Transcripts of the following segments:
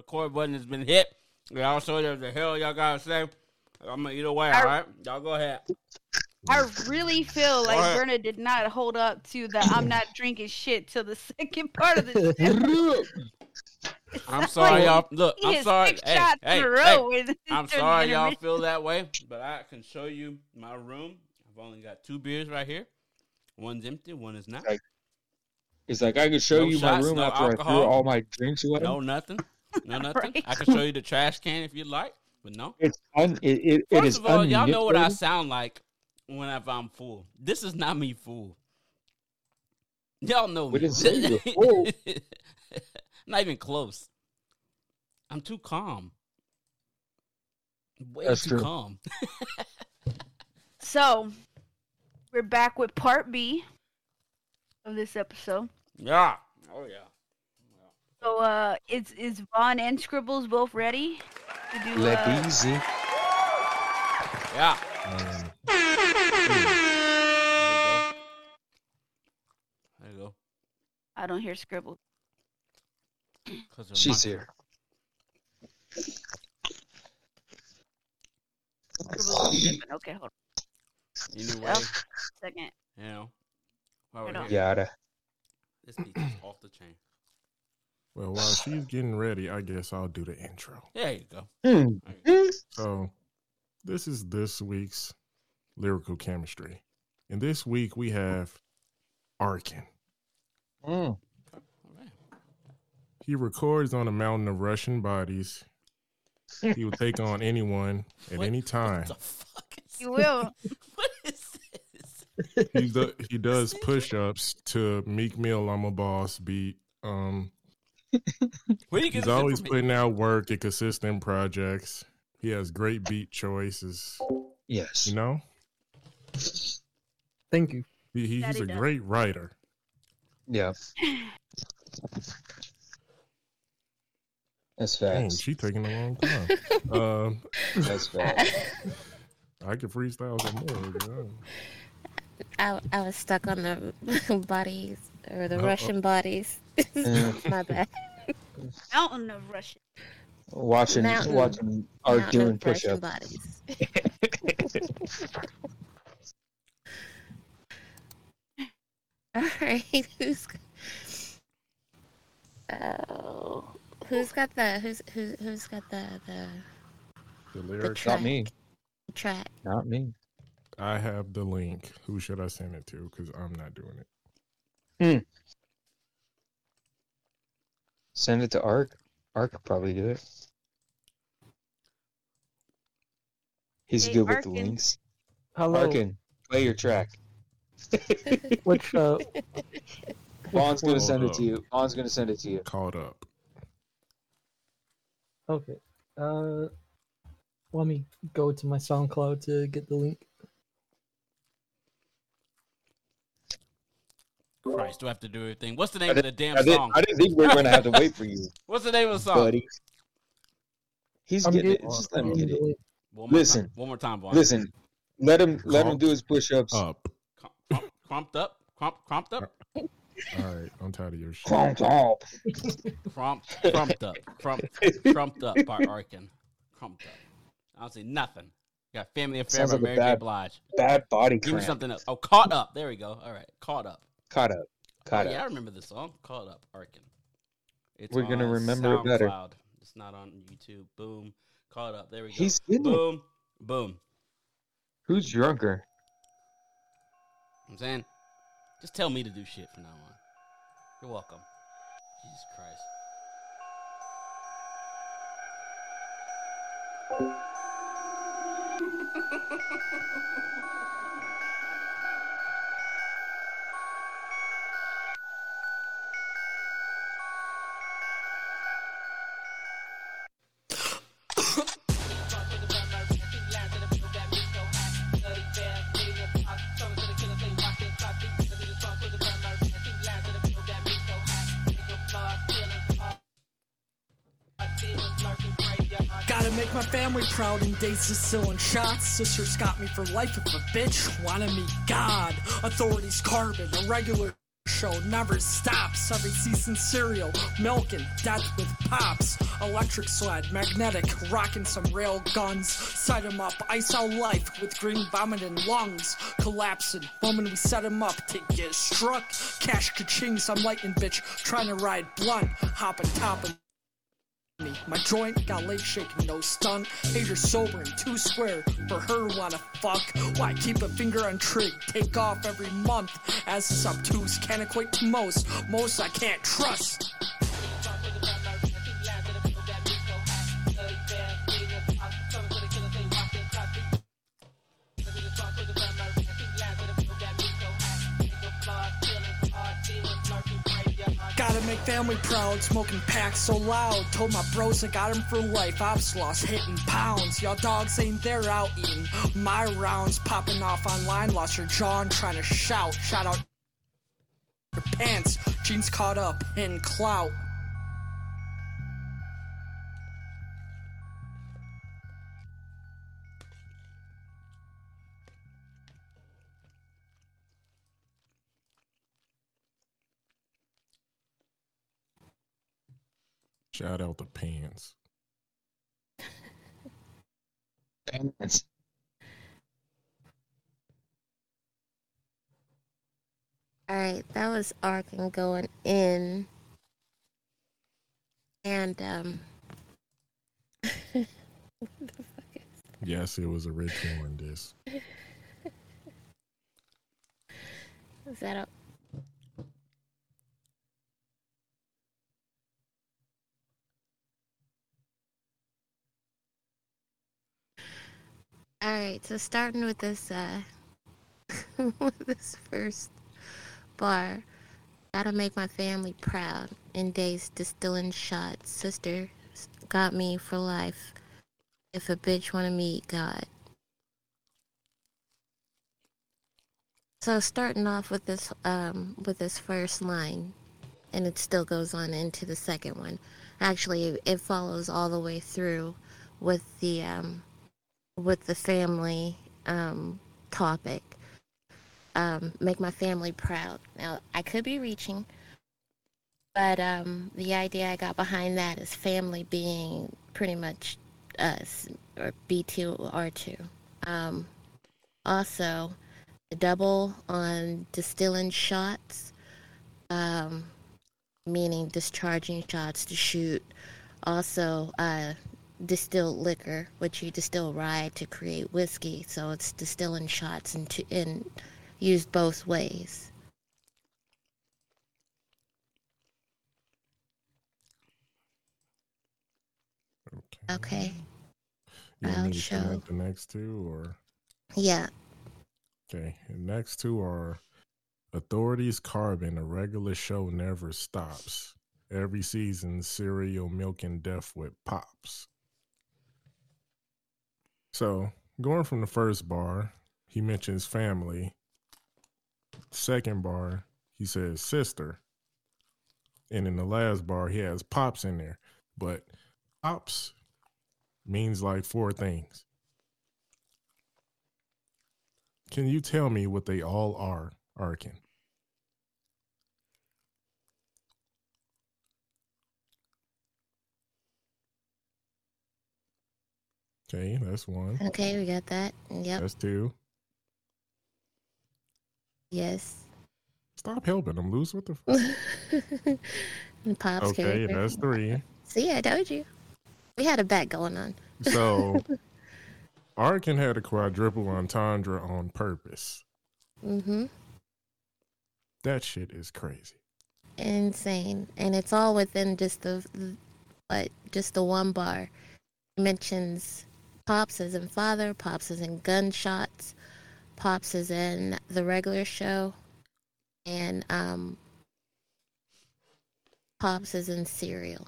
record button has been hit. Y'all show you the hell y'all gotta say. I'm gonna either way, all right? Y'all go ahead. I really feel like ahead. Berna did not hold up to the "I'm not drinking shit" till the second part of the. I'm sorry, y'all. Look, I'm sorry. six Hey, shots hey, hey. I'm sorry y'all feel that way, but I can show you my room. I've only got two beers right here. One's empty, one is not. Like, It's like I could show No you shots, my room no after I alcohol. threw all my drinks away. No nothing. No nothing. Right. I can show you the trash can if you'd like, but no. It's un. It, it, it First is of all, y'all know what I sound like whenever I'm full. This is not me full. Y'all know me. didn't say you were full. not even close. I'm too calm. Way That's too true. calm. So, we're back with part B of this episode. Yeah. Oh yeah. So, uh, is is Vaughn and Scribbles both ready to do? Let uh, easy. Yeah. Um, There you go. There you go. I don't hear Scribbles. 'Cause of She's my- here. Scribbles is dipping. Okay, hold Anyway, Yep. on a second. you know. While Right we're on. here, Yada. This pizza's off the chain. Well, while she's getting ready, I guess I'll do the intro. There you go. Hmm. There you go. So, this is this week's lyrical chemistry, and this week we have Arkin. Hmm. All right. He records on a mountain of Russian bodies. He will take on anyone at What- any time. What the fuck is You will. What is this? He, do, he does push-ups to Meek Mill "I'm a Boss" beat. Um, Where you get he's always putting out work at consistent projects. He has great beat choices. Yes. You know, Thank you. he, he- he's he a does. great writer. Yeah. That's Dang, facts. she taking a long time. um, That's facts. I could freestyle some more. you know. I, I was stuck on the bodies or the Uh-oh. Russian bodies. My bad. Mountain of Russian. Watching, Mountain- watching Art Mountain doing of Russian push-ups. bodies. All right, who's oh, who's got the who's who's who's got the the The the lyrics. track? Not me. Track. Not me. I have the link. Who should I send it to? Because I'm not doing it. Hmm. Send it to Ark. Ark could probably do it. He's Hey, good with Arkin. the links. Hello. Arkin, play your track. Which uh, Vaughn's gonna Hold send it to you. Vaughn's gonna send it to you. Caught up. okay. Uh, let me go to my SoundCloud to get the link. Christ, do I have to do everything? What's the name I of the damn I, didn't, song? I didn't think we were gonna have to wait for you, What's the name of the song? buddy. He's I'm getting it. Just let him get it. One Listen. time. One more time, Vaughn. Listen, let him let him do his push-ups. Up. Crump, crump, crumped up. Crump, crumped up. All right. I'm tired of your shit. Clomp, clomp. Crump, crumped up. Crump, crumped up by Arkin. Crumped up. I don't see nothing. You got Family Affair Sounds by like a Mary J. bad- Blige. Bad body Give me something else. Oh, Caught Up. There we go. All right. Caught Up. Caught up. Oh, Caught oh, up. Yeah, I remember the song. Caught Up, Arkin. It's We're gonna on remember it better. It's not on YouTube. Boom. Caught Up. There we go. He's it. Boom. Boom. Who's drunker? I'm saying, just tell me to do shit from now on. You're welcome. Jesus Christ. make my family proud in days of still and shots. Sisters got me for life if a bitch wanna meet God. Authorities carbon, a regular show never stops. Every season cereal, milking, death with pops. Electric sled, magnetic, rocking some rail guns. Set 'em up, ice out life with green vomit vomiting lungs. Collapsing, moment we set him up to get struck. Cash ka-ching, some lightning bitch trying to ride blunt. Hop on me. My joint got leg shaking, no stunt. Hater sober and too square. For her, wanna fuck. Why keep a finger on trig? Take off every month. As is obtuse, can't equate to most. Most I can't trust. Make family proud, smoking packs so loud. Told my bros I got got 'em for life. Ops lost, hitting pounds. Y'all dogs ain't there out eating. My rounds popping off online. Lost your jaw and trying to shout. Shout out your pants. Jeans caught up in clout. Shout out the pants. Pants. All right, that was Arkin going in, and um, Yes, it was a Rick Warren This. is that a All right, so starting with this uh with this first bar, gotta make my family proud. In days distilling shots, sister got me for life. If a bitch wanna meet God. So starting off with this um with this first line, and it still goes on into the second one. Actually, it follows all the way through with the um with the family um topic. Um, make my family proud. Now I could be reaching, but um the idea I got behind that is family being pretty much us or B two R two. Um, also double on distilling shots, um, meaning discharging shots to shoot. Also, uh, distilled liquor, which you distill rye to create whiskey. So it's distilling shots and, to, and used both ways. Okay. Okay. You want I'll me to show. connect the next two or Yeah. okay. The next two are Authorities Carbon, a regular show never stops. Every season, cereal, milk, and death with pops. So, going from the first bar, he mentions family. Second bar, he says sister. And in the last bar, he has pops in there. But pops means like four things. Can you tell me what they all are, Arkin? Okay, that's one. Okay, we got that. Yep. That's two. Yes. Stop helping them, Loose. What the fuck? Pop's Okay, character. that's three. See, I told you. We had a bet going on. So, Arkin had a quadruple entendre on purpose. Mm-hmm. That shit is crazy. insane and it's all within just the what just the one bar mentions pops as in father pops as in gunshots pops as in the regular show and um pops as in cereal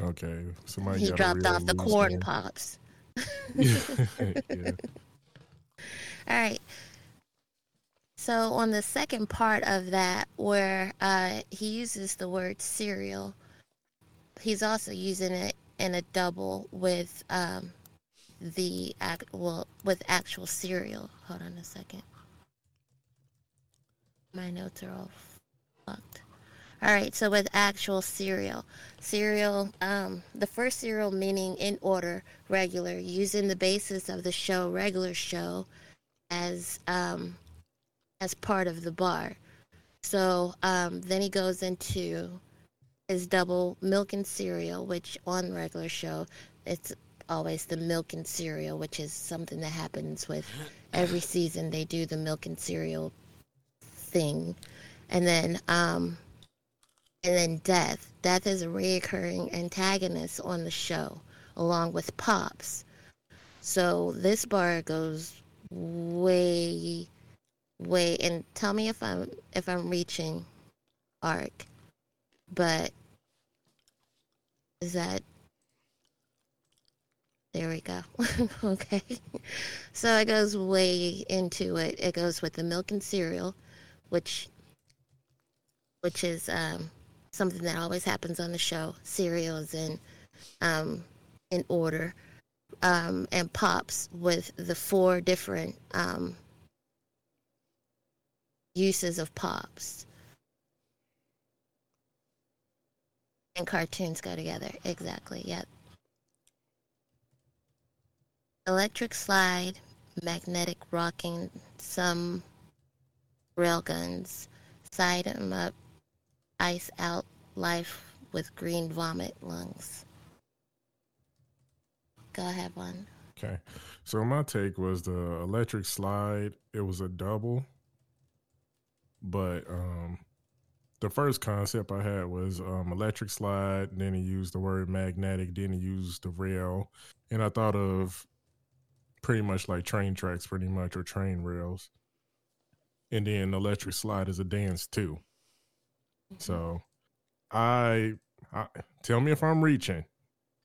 Okay, somebody he dropped off the corn pops yeah. All right. So on the second part of that, where uh, he uses the word cereal, he's also using it in a double with um, the act well with actual cereal. Hold on a second. My notes are all fucked. All right, so with actual cereal, cereal, um, the first cereal meaning in order, regular, using the basis of the show, regular show, as um, as part of the bar. So um, then he goes into his double milk and cereal, which on regular show, it's always the milk and cereal, which is something that happens with every season. They do the milk and cereal thing, and then um, and then death. Death is a reoccurring antagonist on the show, along with Pops. So this bar goes way, way, and tell me if I'm if I'm reaching arc, but is that there we go. okay. So it goes way into it. It goes with the milk and cereal, which which is um, something that always happens on the show. Cereals in um, in order, um, and pops with the four different um, uses of pops. And cartoons go together. Exactly. Yep. Electric slide, magnetic rocking, some railguns, side 'em up, ice out, life with green vomit lungs. Go ahead, one. Okay. So my take was the electric slide, it was a double. But um the first concept I had was um electric slide, then he used the word magnetic, then he used the rail. And I thought of pretty much like train tracks pretty much or train rails. And then electric slide is a dance too. So I, I tell me if I'm reaching,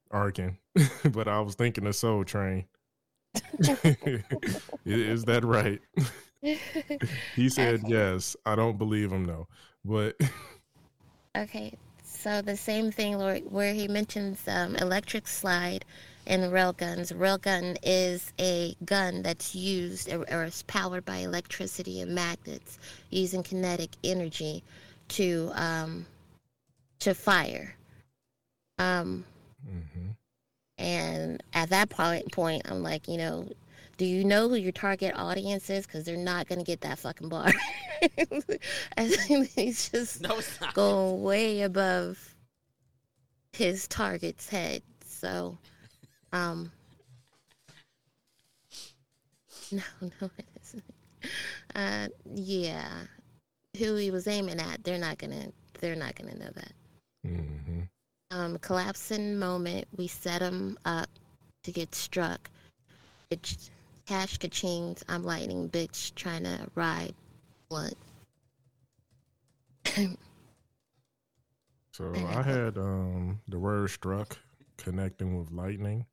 Arkin, but I was thinking of Soul Train. is that right? he said yes. I don't believe him though. But Okay, so the same thing where, where he mentions um, electric slide and railguns. Railgun is a gun that's used or, or is powered by electricity and magnets using kinetic energy to um, to fire. Um, mm-hmm. and at that point, point, I'm like, you know, do you know who your target audience is? Because they're not gonna get that fucking bar. I think he's just No, going way above his target's head. So, um, no, no, it isn't. Uh, yeah, who he was aiming at, they're not gonna, they're not gonna know that. Mhm. Um, collapsing moment, we set him up to get struck. It's cash kachings. I'm lightning bitch trying to ride blunt. So I had um the word struck connecting with lightning.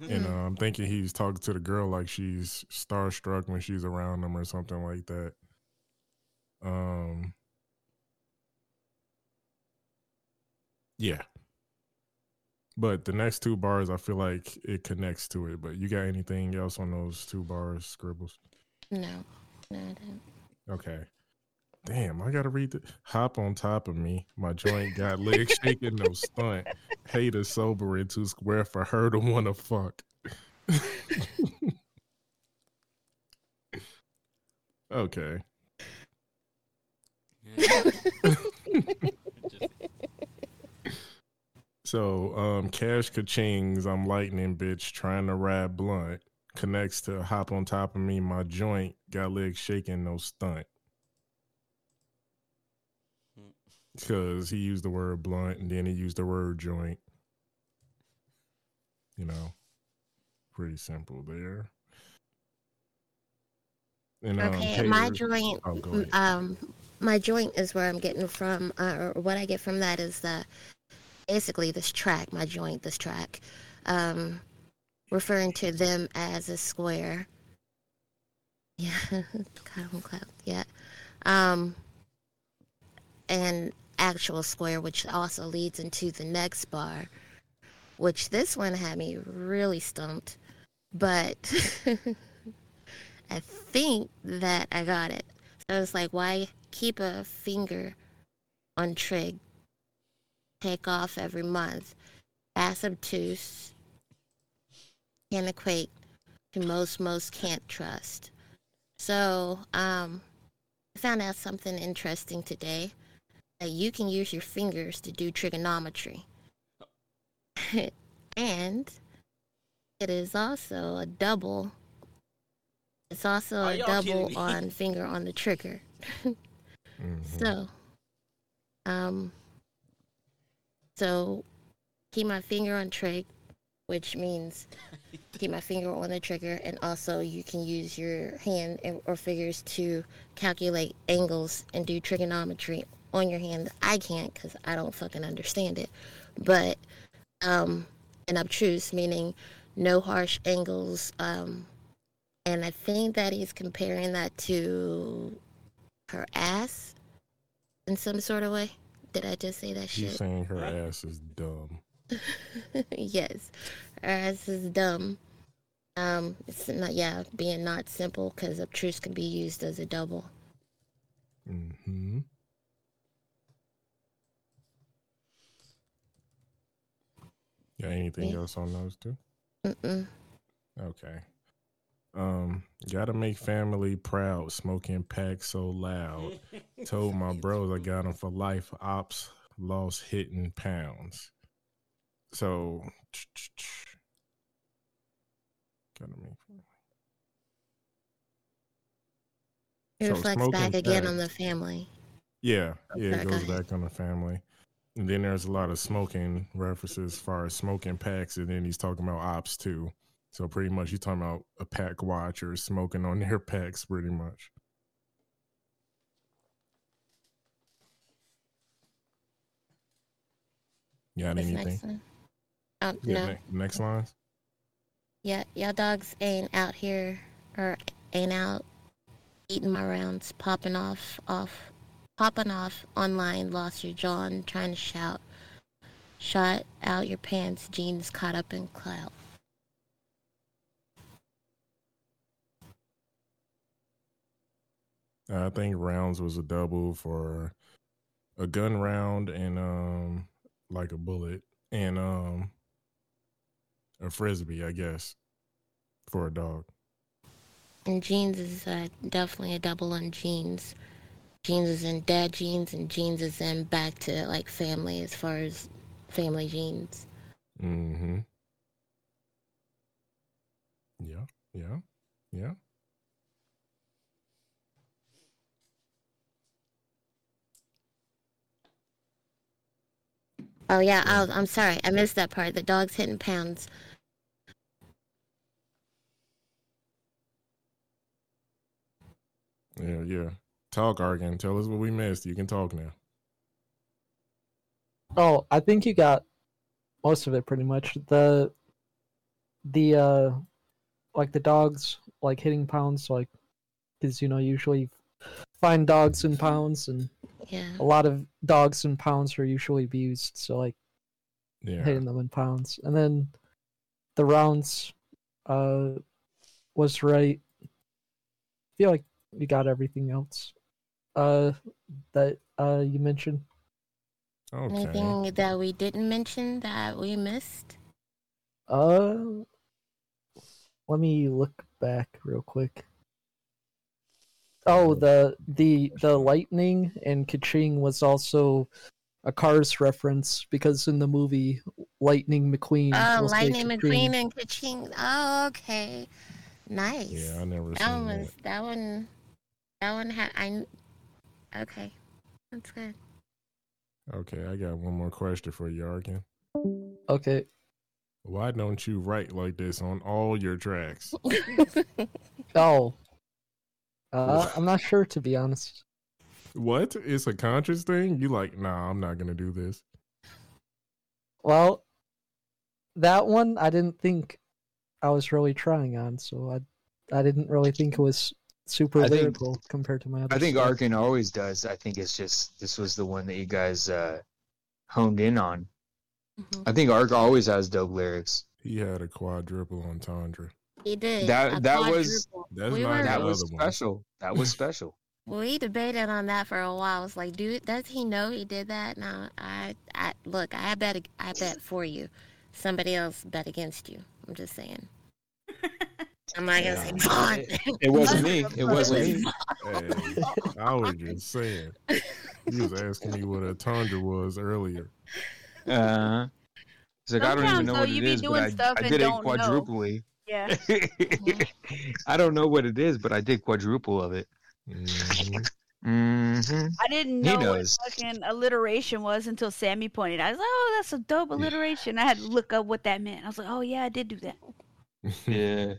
And uh, I'm thinking he's talking to the girl like she's starstruck when she's around him or something like that. Um Yeah. But the next two bars I feel like it connects to it. But you got anything else on those two bars, Scribbles? No, no, I don't. Okay. Damn, I gotta read the hop on top of me. My joint got legs shaking, no stunt. Hater sober and too square for her to wanna fuck. okay. Yeah. So um Cash Kachings, I'm lightning bitch trying to ride blunt. Connects to hop on top of me. My joint got legs shaking, no stunt. Because he used the word blunt and then he used the word joint. You know, pretty simple there. And, um, Okay, my joint, Oh, go m- ahead. um, my joint is where I'm getting from, uh, or what I get from that is the basically this track, my joint, this track, um, referring to them as a square. Yeah, cloud. Yeah, um, and actual square, which also leads into the next bar, which this one had me really stumped, but. I think that I got it. I was like, why keep a finger on trig? Take off every month. Ass obtuse. Can equate to most most can't trust. So, um, I found out something interesting today. That you can use your fingers to do trigonometry. and it is also a double. It's also Are a double on finger on the trigger. Mhm. So, um, so keep my finger on trig, which means keep my finger on the trigger, and also you can use your hand and- or fingers to calculate angles and do trigonometry on your hand. I can't because I don't fucking understand it, but um, an obtuse meaning no harsh angles. Um, and I think that he's comparing that to her ass in some sort of way. Did I just say that She's shit? saying her ass is dumb. yes, her ass is dumb. Um, it's not yeah, being not simple because obtuse can be used as a double. hmm Yeah. anything Yeah. else on those two? Mm-mm. Okay. Um, gotta make family proud. Smoking pack so loud. Told my bros I got them for life. Ops lost hitting pounds. So gotta make. Family. It So reflects smoking back again pack. on the family. Yeah, yeah, Okay, it goes ahead. back on the family. And then there's a lot of smoking references as far as smoking packs, and then he's talking about ops too. So pretty much he's talking about a pack watch or smoking on their packs, pretty much. Got This anything? next one. Oh, no. ne- next lines. Yeah, y'all dogs ain't out here or ain't out eating my rounds, popping off, off, popping off online. Lost your jaw and trying to shout, shot out your pants. Jeans caught up in clout. I think rounds was a double for a gun round and um like a bullet and um a frisbee, I guess, for a dog. And jeans is uh, definitely a double on jeans. Jeans is in dad jeans, and jeans is in back to like family as far as family jeans. Mm-hmm. Yeah, yeah, yeah. Oh yeah, I I'm sorry, I missed that part. The dog's hitting pounds. Yeah, yeah. Talk, Arkin. Tell us what we missed. You can talk now. Oh, I think you got most of it pretty much. The the uh like the dogs like hitting pounds like because you know usually find dogs in pounds and Yeah. a lot of dogs in pounds are usually abused so like Yeah. hitting them in pounds and then the rounds uh was right I feel like we got everything else uh that uh you mentioned Okay. Anything that we didn't mention that we missed? Uh, let me look back real quick. Oh, the the the lightning and Kaching was also a Cars reference because in the movie Lightning McQueen. Oh, will say Lightning Kaching. McQueen and Kaching. Oh, okay. Nice. Yeah, I never that seen one that. was that one. That one had I. Okay, that's good. Okay, I got one more question for you, Arkin. Okay. Why don't you write like this on all your tracks? Oh. Uh, I'm not sure to be honest. What? It's a conscious thing? You like, nah, I'm not gonna do this. Well, that one I didn't think I was really trying on, so I I didn't really think it was super I think- lyrical compared to my other. I think stuff. Arkin always does. I think it's just this was the one that you guys uh, honed in on. Mhm. I think Ark always has dope lyrics. He had a quadruple entendre. He did. That- a that was- quadruple. That's We were- That other was one. special. That was special. We debated on that for a while. It's like, dude, does he know he did that? No, I, I look, I bet, I bet for you. Somebody else bet against you. I'm just saying. I'm not gonna say Vaughn. It wasn't me. It wasn't me. Hey, I was just saying. He was asking me what a tundra was earlier. Uh, it's like I don't even Sometimes, know though, what you it be is, but doing I, stuff I and did it don't know. Yeah. I don't know what it is, but I did quadruple of it. Mhm. hmm I didn't know what fucking alliteration was until Sammy pointed out. I was like, oh, that's a dope alliteration. I had to look up what that meant. I was like, oh, yeah, I did do that. Yeah,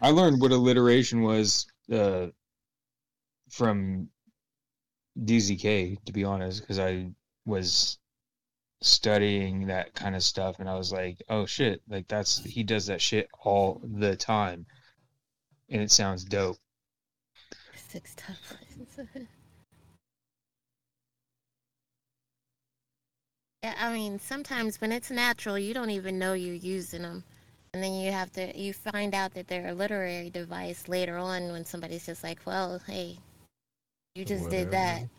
I learned what alliteration was uh, from DZK, to be honest, because I was studying that kind of stuff, and I was like, "Oh shit!" Like that's he does that shit all the time, and it sounds dope. Six times. yeah, I mean, sometimes when it's natural, you don't even know you're using them, and then you have to you find out that they're a literary device later on when somebody's just like, "Well, hey, you just did that." Whatever.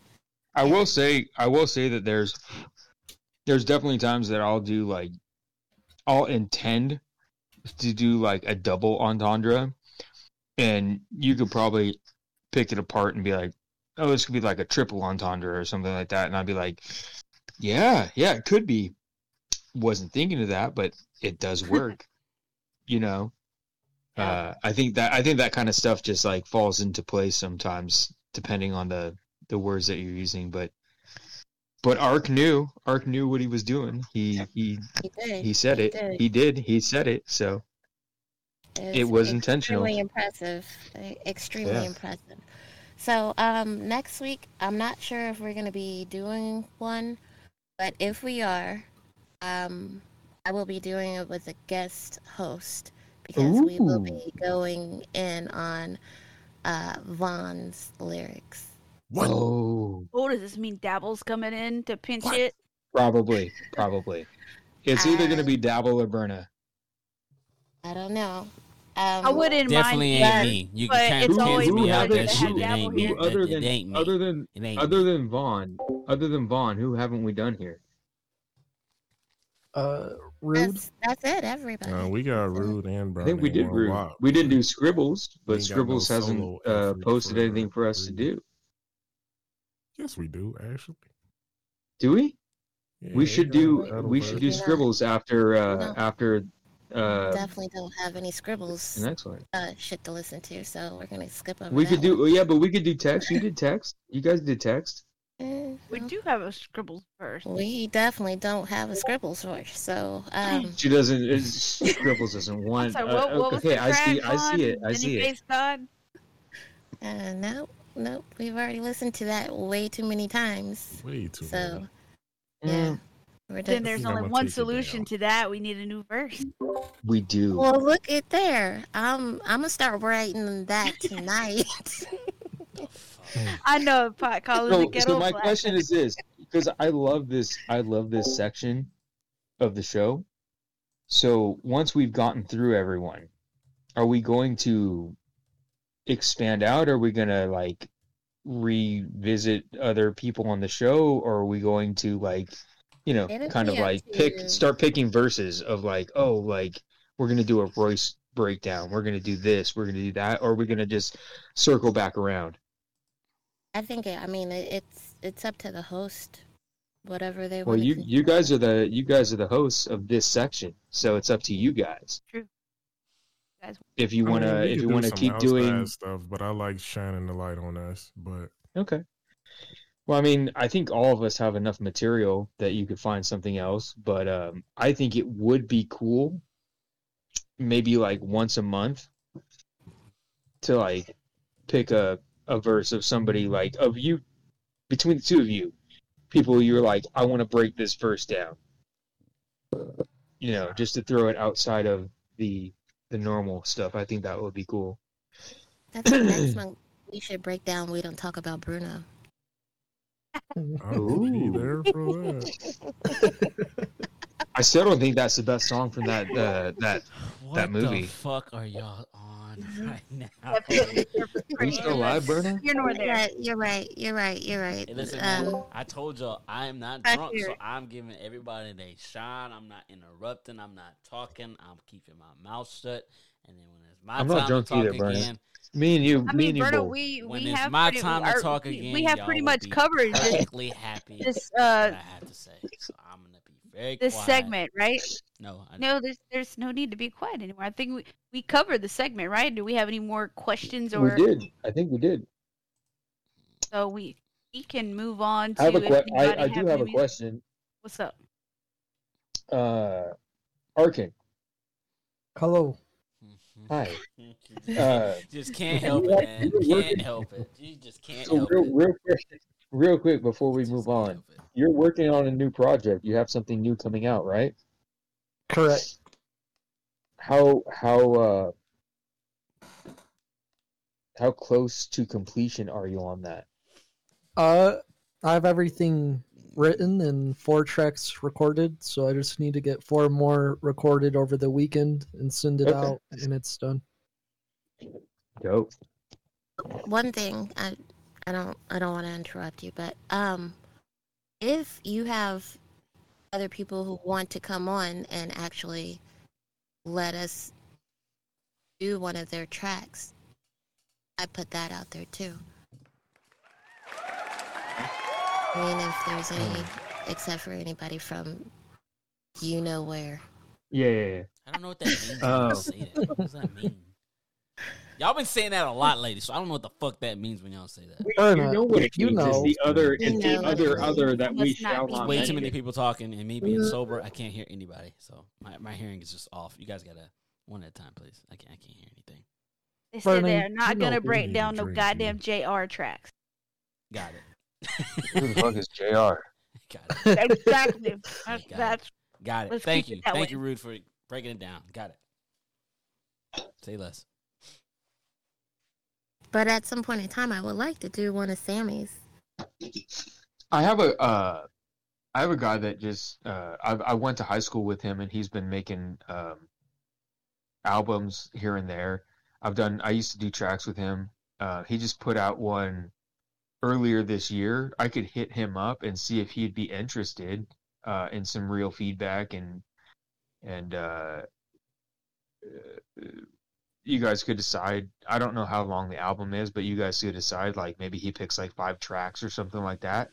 I will say, I will say that there's there's definitely times that I'll do like I'll intend to do like a double entendre, and you could probably pick it apart and be like, oh, this could be like a triple entendre or something like that, and I'd be like, yeah, yeah, it could be. Wasn't thinking of that, but it does work. you know, uh, I think that I think that kind of stuff just like falls into place sometimes, depending on the the words that you're using. But but Ark knew Ark knew what he was doing. He he He did. he said it. did. He did. He said it. So it was intentional. Extremely impressive. Extremely Yeah. impressive. So um, next week, I'm not sure if we're gonna be doing one, but if we are, um, I will be doing it with a guest host because we will be going in on uh, Vaughn's lyrics. What? Oh, Oh, does this mean Dabble's coming in to pinch What? it? probably, probably. It's either gonna Uh, be Dabble or Berna. I don't know. Um, I wouldn't Definitely mind ain't that, me. You but can it's cancel always me out better that shit. It ain't me. here. It, it, it ain't me. other than It ain't other than Vaughn, other than Vaughn, who haven't we done here? Uh, rude. That's, that's it, everybody. Uh, we got rude and I think we did Rude. We didn't do Scribbles, but ain't got no Scribbles hasn't uh, posted anything for us to do. Yes, we do actually. Do we? Yeah, we should do we should do Yeah. Scribbles after uh, No. after uh, Definitely don't have any scribbles the next one. uh, shit to listen to, so we're gonna skip over We that could do one. yeah, but we could do text. You did text. You guys did text. Eh, We do have a scribbles first. We definitely don't have a scribbles source, so um, She doesn't. Scribbles doesn't want. Sorry, uh, what, what was okay, I see. track I see it. I Many see it. Face God? uh, nope, nope. We've already listened to that way too many times. Way too So many. yeah, Mm, we're Then there's only one solution to that. We need a new verse. we do. Well, look at there. Um, I'm gonna start writing that tonight. I know pot callers So, and get so my that. question is this, because I love this. I love this section of the show. So once we've gotten through everyone, are we going to expand out? Are we gonna like revisit other people on the show, or are we going to like, you know, It'll kind of like to pick, start picking verses of like, oh, like we're gonna do a Royce breakdown. We're gonna do this. We're gonna do that. Or are we gonna just circle back around? I think it, I mean it, it's it's up to the host, whatever they Well, want. you you guys are the you guys are the hosts of this section, so it's up to you guys. True. Guys- If you want mean, to, we if you want to keep doing, stuff, but I like shining the light on us. But okay. Well, I mean, I think all of us have enough material that you could find something else, but um, I think it would be cool, maybe like once a month, to like pick a a verse of somebody like of you between the two of you, people you're like, I want to break this verse down. You know, just to throw it outside of the the normal stuff. I think that would be cool. That's the next one we should break down. We don't talk about Bruno. I'll be there for that. I still don't think that's the best song from that uh, that What that movie. What the fuck are y'all on? right now. Are you still alive, Berna? You're nor You're there. right. You're right. You're right. You're right. Hey, listen, man, Um, I told y'all I am not drunk, so. I'm giving everybody they shine. I'm not interrupting. I'm not talking. I'm keeping my mouth shut. And then when it's my I'm time not drunk to talk either, Berna. again, Me and you, I me mean, and you Berto, both. we when we it's have my pretty, time to our- talk again, we have y'all pretty much be covered this happy. this what I uh had to say. So I'm gonna be very this quiet. segment, right? No, I, No, there's there's no need to be quiet anymore. I think we we covered the segment, right? Do we have any more questions or We did. I think we did. so we we can move on to I have a if que- I, anybody I do have a question. What's up? Uh, Arkin, Hello. hi. just, Uh, just can't help it, man. Can't working- help it. You just can't So help real, it. real quick, real quick before we move on, you're working on a new project. You have something new coming out, right? Correct. How how uh how close to completion are you on that? Uh, I have everything written and four tracks recorded, so I just need to get four more recorded over the weekend and send it Okay. out, and it's done. Dope. one thing I I don't I don't want to interrupt you, but um, if you have other people who want to come on and actually let us do one of their tracks, I put that out there too. I mean, if there's any, except for anybody from you know where. Yeah, yeah, yeah. I don't know what that means. when Oh. say that. What does that mean? Y'all been saying that a lot lately, so I don't know what the fuck that means when y'all say that. Erna, you know what it you means. It's the other, You it's the know. other, other that we Must not shall be not Way too many people talking, and me being mm. sober, I can't hear anybody. So my, my hearing is just off. You guys gotta one at a time, please. I can't I can't hear anything. They said they're not you gonna break down to no drink, goddamn JR tracks. Got it. Who the fuck is Jr. Got it. Exactly. That's, Got it. that's Got it. Thank keep it you. Thank way. you, Rude, for breaking it down. Got it. Say less. But at some point in time, I would like to do one of Sammy's. I have a uh, I have a guy that just uh, I I went to high school with him, and he's been making um, albums here and there. I've done. I used to do tracks with him. Uh, he just put out one earlier this year. I could hit him up and see if he'd be interested uh, in some real feedback and and uh, uh, you guys could decide. I don't know how long the album is, but you guys could decide. Like maybe he picks like five tracks or something like that,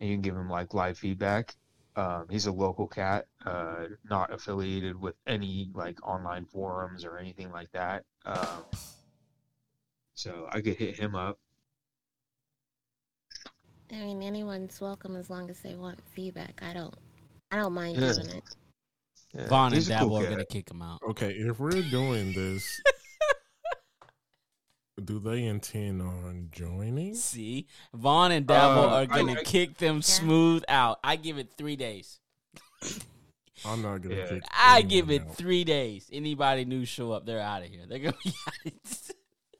and you can give him like live feedback. Um, he's a local cat, uh, not affiliated with any like online forums or anything like that. Um, so I could hit him up. I mean, anyone's welcome as long as they want feedback. I don't, I don't mind Yeah. doing it. Yeah, Vaughn and he's a cool are gonna kick him out. Okay, if we're doing this, do they intend on joining? See, Vaughn and Dabble Uh, are gonna I- I- kick them smooth out. I give it three days. I'm not gonna Yeah. kick. I give it out. three days. Anybody new show up, they're out of here. They're gonna be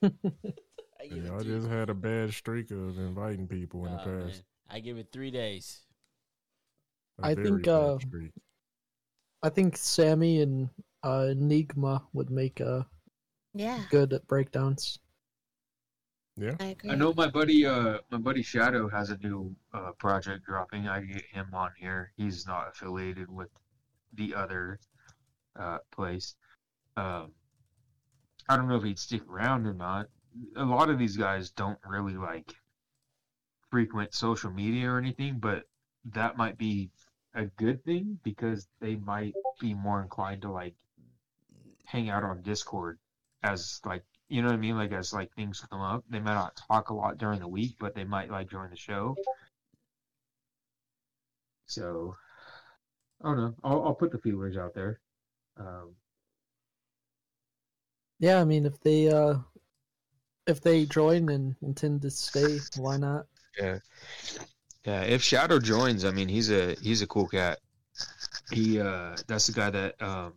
out. I give Yeah, I just had a bad streak of inviting people in Nah, the man. past. I give it three days. A I think, uh, streak. I think Sammy and uh, Enigma would make a Yeah, good breakdowns. Yeah, I agree. I know my buddy, uh, my buddy Shadow has a new uh, project dropping. I get him on here. He's not affiliated with the other uh, place. Um, I don't know if he'd stick around or not. A lot of these guys don't really like frequent social media or anything, but that might be a good thing because they might be more inclined to like hang out on Discord as like you know what I mean? Like as like things come up, they might not talk a lot during the week, but they might like join the show. So I don't know. I'll I'll put the feelers out there. Um, Yeah, I mean, if they uh, if they join and intend to stay, why not? yeah, yeah. If Shadow joins, I mean, he's a he's a cool cat. He uh, that's the guy that um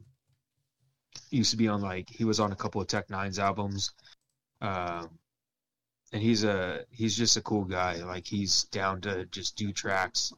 used to be on like he was on a couple of Tech N9ne's albums. Um, and he's a he's just a cool guy. Like he's down to just do tracks